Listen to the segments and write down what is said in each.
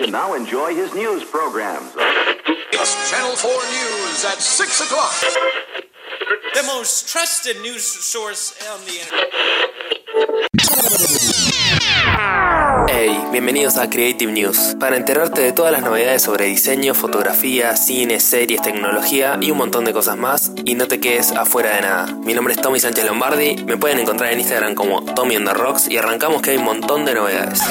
Now enjoy his news programs. It's Channel 4 News at 6 o'clock. The most trusted news source on the internet. Hey, bienvenidos a Creative News, para enterarte de todas las novedades sobre diseño, fotografía, cine, series, tecnología y un montón de cosas más, y no te quedes afuera de nada. Mi nombre es Tommy Sánchez Lombardi, me pueden encontrar en Instagram como Tommy on the Rocks y arrancamos que hay un montón de novedades.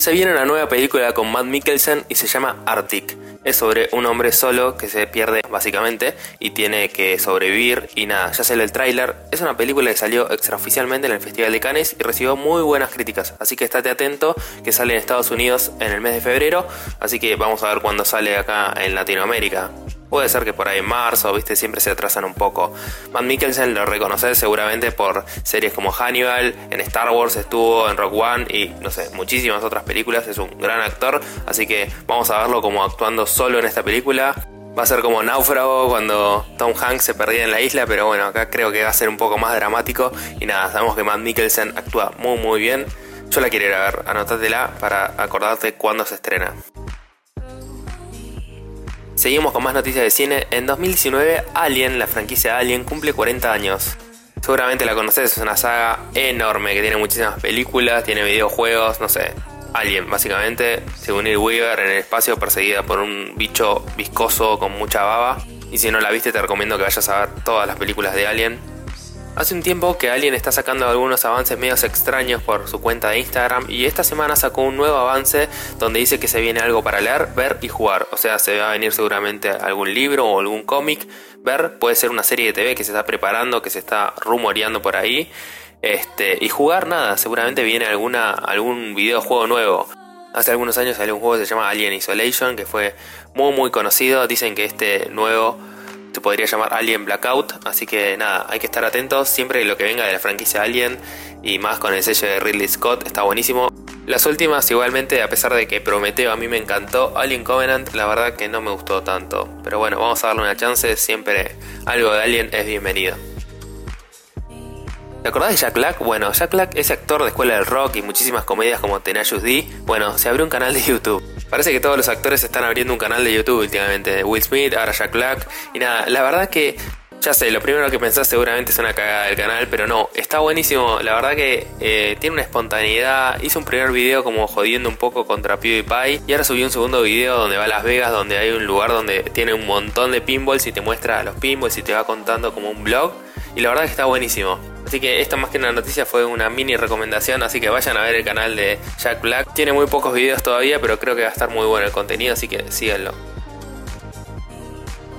Se viene una nueva película con Matt Mikkelsen y se llama Arctic. Es sobre un hombre solo que se pierde básicamente y tiene que sobrevivir y nada, ya sale el tráiler. Es una película que salió extraoficialmente en el Festival de Cannes y recibió muy buenas críticas, así que estate atento que sale en Estados Unidos en el mes de febrero, así que vamos a ver cuándo sale acá en Latinoamérica. Puede ser que por ahí en marzo, viste, siempre se atrasan un poco. Matt Mikkelsen lo reconoces seguramente por series como Hannibal, en Star Wars estuvo, en Rock One y no sé, muchísimas otras películas. Es un gran actor, así que vamos a verlo como actuando solo en esta película. Va a ser como Náufrago cuando Tom Hanks se perdía en la isla, pero bueno, acá creo que va a ser un poco más dramático. Y nada, sabemos que Matt Mikkelsen actúa muy muy bien. Yo la quiero ir a ver, anótatela para acordarte cuándo se estrena. Seguimos con más noticias de cine. En 2019, Alien, la franquicia Alien, cumple 40 años. Seguramente la conoces, es una saga enorme que tiene muchísimas películas, tiene videojuegos, no sé. Alien, básicamente, según el Weaver en el espacio, perseguida por un bicho viscoso con mucha baba. Y si no la viste, te recomiendo que vayas a ver todas las películas de Alien. Hace un tiempo que Alien está sacando algunos avances medios extraños por su cuenta de Instagram y esta semana sacó un nuevo avance donde dice que se viene algo para leer, ver y jugar. O sea, se va a venir seguramente algún libro o algún cómic. Ver puede ser una serie de TV que se está preparando, que se está rumoreando por ahí. Este, y jugar nada, seguramente viene alguna, algún videojuego nuevo. Hace algunos años salió un juego que se llama Alien Isolation, que fue muy muy conocido. Dicen que este nuevo podría llamar Alien Blackout. Así que nada, hay que estar atentos siempre lo que venga de la franquicia Alien y más con el sello de Ridley Scott, está buenísimo. Las últimas igualmente, a pesar de que Prometeo a mí me encantó, Alien Covenant la verdad que no me gustó tanto. Pero bueno, vamos a darle una chance, siempre algo de Alien es bienvenido. ¿Te acordás de Jack Black? Bueno, Jack Black es actor de escuela del rock y muchísimas comedias como Tenacious D. Bueno, se abrió un canal de YouTube. Parece que todos los actores están abriendo un canal de YouTube últimamente. Will Smith, ahora Jack Black. Y nada, la verdad que ya sé, lo primero que pensás seguramente es una cagada del canal, pero no, está buenísimo. La verdad que eh, tiene una espontaneidad. Hizo un primer video como jodiendo un poco contra PewDiePie y ahora subió un segundo video donde va a Las Vegas, donde hay un lugar donde tiene un montón de pinballs y te muestra los pinballs y te va contando como un blog. Y la verdad que está buenísimo. Así que esta más que una noticia fue una mini recomendación, así que vayan a ver el canal de Jack Black. Tiene muy pocos videos todavía, pero creo que va a estar muy bueno el contenido, así que síganlo.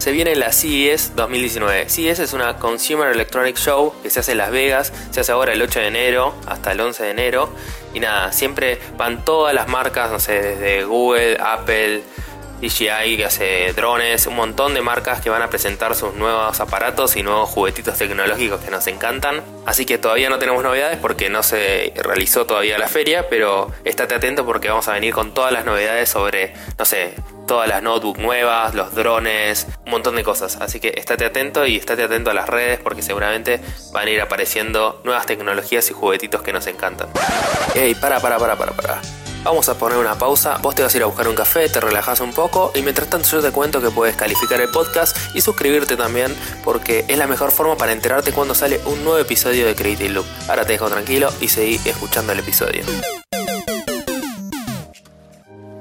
Se viene la CES 2019. CES es una Consumer Electronic Show que se hace en Las Vegas, se hace ahora el 8 de enero hasta el 11 de enero. Y nada, siempre van todas las marcas, no sé, desde Google, Apple, DJI que hace drones, un montón de marcas que van a presentar sus nuevos aparatos y nuevos juguetitos tecnológicos que nos encantan. Así que todavía no tenemos novedades porque no se realizó todavía la feria, pero estate atento porque vamos a venir con todas las novedades sobre, no sé, todas las notebooks nuevas, los drones, un montón de cosas. Así que estate atento y estate atento a las redes porque seguramente van a ir apareciendo nuevas tecnologías y juguetitos que nos encantan. Ey, para, para, para, para, para. Vamos a poner una pausa, vos te vas a ir a buscar un café, te relajas un poco y mientras tanto yo te cuento que puedes calificar el podcast y suscribirte también porque es la mejor forma para enterarte cuando sale un nuevo episodio de Creative Loop. Ahora te dejo tranquilo y seguí escuchando el episodio.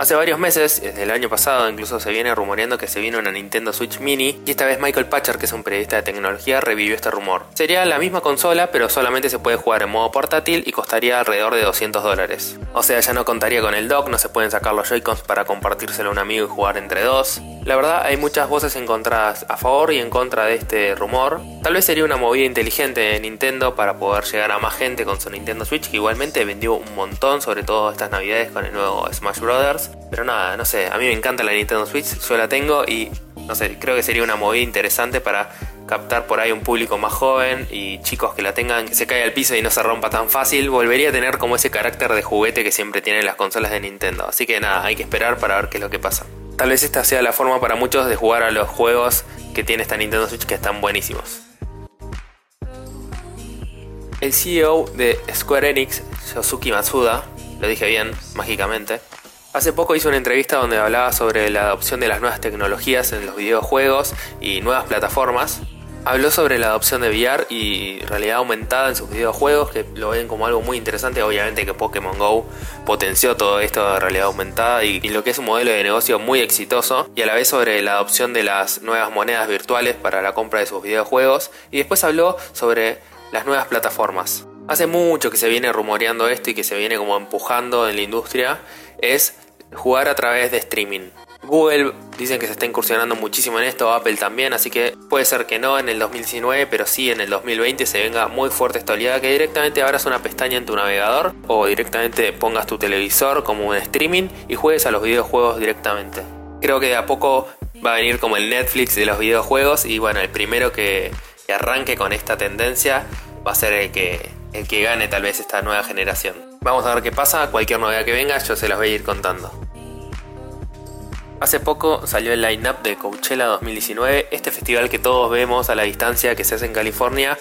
Hace varios meses, desde el año pasado, incluso se viene rumoreando que se viene una Nintendo Switch Mini y esta vez Michael Patcher, que es un periodista de tecnología, revivió este rumor. Sería la misma consola, pero solamente se puede jugar en modo portátil y costaría alrededor de 200 dólares. O sea, ya no contaría con el dock, no se pueden sacar los Joy-Cons para compartírselo a un amigo y jugar entre dos. La verdad, hay muchas voces encontradas a favor y en contra de este rumor. Tal vez sería una movida inteligente de Nintendo para poder llegar a más gente con su Nintendo Switch, que igualmente vendió un montón, sobre todo estas navidades con el nuevo Smash Brothers. Pero nada, no sé, a mí me encanta la Nintendo Switch, yo la tengo y no sé, creo que sería una movida interesante para captar por ahí un público más joven y chicos que la tengan que se caiga al piso y no se rompa tan fácil, volvería a tener como ese carácter de juguete que siempre tienen las consolas de Nintendo. Así que nada, hay que esperar para ver qué es lo que pasa. Tal vez esta sea la forma para muchos de jugar a los juegos que tiene esta Nintendo Switch que están buenísimos. El CEO de Square Enix, Yosuke Matsuda, lo dije bien, mágicamente, hace poco hizo una entrevista donde hablaba sobre la adopción de las nuevas tecnologías en los videojuegos y nuevas plataformas. Habló sobre la adopción de VR y realidad aumentada en sus videojuegos, que lo ven como algo muy interesante. Obviamente que Pokémon Go potenció todo esto de realidad aumentada y, lo que es un modelo de negocio muy exitoso. Y a la vez sobre la adopción de las nuevas monedas virtuales para la compra de sus videojuegos. Y después habló sobre las nuevas plataformas. Hace mucho que se viene rumoreando esto y que se viene como empujando en la industria. Es jugar a través de streaming. Google dicen que se está incursionando muchísimo en esto, Apple también, así que puede ser que no en el 2019, pero sí en el 2020 se venga muy fuerte esta oleada que directamente abras una pestaña en tu navegador o directamente pongas tu televisor como un streaming y juegues a los videojuegos directamente. Creo que de a poco va a venir como el Netflix de los videojuegos y bueno, el primero que, arranque con esta tendencia va a ser el que, el que gane tal vez esta nueva generación. Vamos a ver qué pasa, cualquier novedad que venga yo se las voy a ir contando. Hace poco salió el line-up de Coachella 2019, este festival que todos vemos a la distancia que se hace en California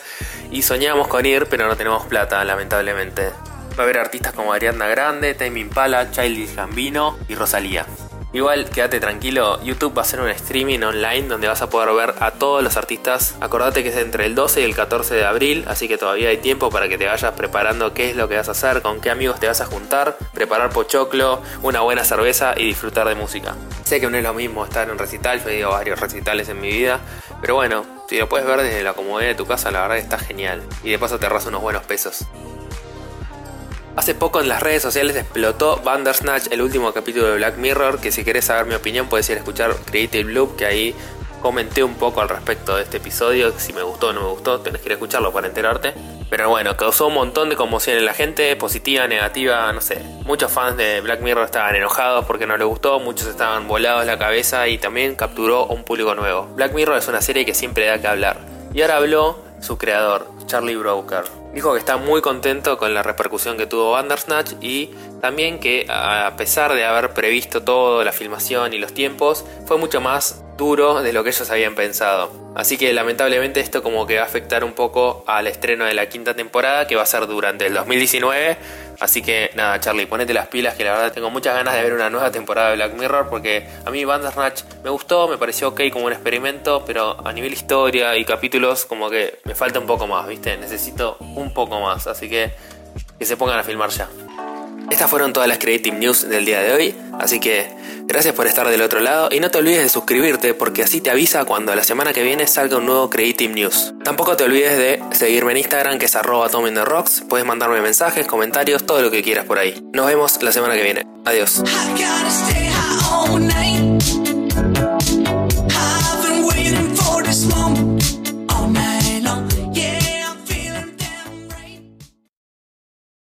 y soñamos con ir, pero no tenemos plata, lamentablemente. Va a haber artistas como Ariadna Grande, Tame Impala, Childish Gambino y Rosalía. Igual, quédate tranquilo, YouTube va a hacer un streaming online donde vas a poder ver a todos los artistas. Acordate que es entre el 12 y el 14 de abril, así que todavía hay tiempo para que te vayas preparando qué es lo que vas a hacer, con qué amigos te vas a juntar, preparar pochoclo, una buena cerveza y disfrutar de música. Sé que no es lo mismo estar en un recital, yo he ido a varios recitales en mi vida, pero bueno, si lo puedes ver desde la comodidad de tu casa, la verdad está genial. Y de paso te arrasa unos buenos pesos. Hace poco en las redes sociales explotó Bandersnatch, el último capítulo de Black Mirror, que si querés saber mi opinión puedes ir a escuchar Creative Loop, que ahí comenté un poco al respecto de este episodio, si me gustó o no me gustó, tenés que ir a escucharlo para enterarte. Pero bueno, causó un montón de conmoción en la gente, positiva, negativa, no sé. Muchos fans de Black Mirror estaban enojados porque no les gustó, muchos estaban volados la cabeza y también capturó un público nuevo. Black Mirror es una serie que siempre da que hablar. Y ahora habló su creador, Charlie Brooker. Dijo que está muy contento con la repercusión que tuvo Bandersnatch y también que a pesar de haber previsto todo, la filmación y los tiempos, fue mucho más duro de lo que ellos habían pensado. Así que lamentablemente esto como que va a afectar un poco al estreno de la quinta temporada que va a ser durante el 2019. Así que nada, Charlie, ponete las pilas que la verdad tengo muchas ganas de ver una nueva temporada de Black Mirror porque a mí Bandersnatch me gustó, me pareció ok como un experimento, pero a nivel historia y capítulos como que me falta un poco más, ¿viste? Necesito un poco más, así que que se pongan a filmar ya. Estas fueron todas las Creative News del día de hoy, así que gracias por estar del otro lado y no te olvides de suscribirte porque así te avisa cuando la semana que viene salga un nuevo Creative News. Tampoco te olvides de seguirme en Instagram que es arroba Rocks, puedes mandarme mensajes, comentarios, todo lo que quieras por ahí. Nos vemos la semana que viene. Adiós.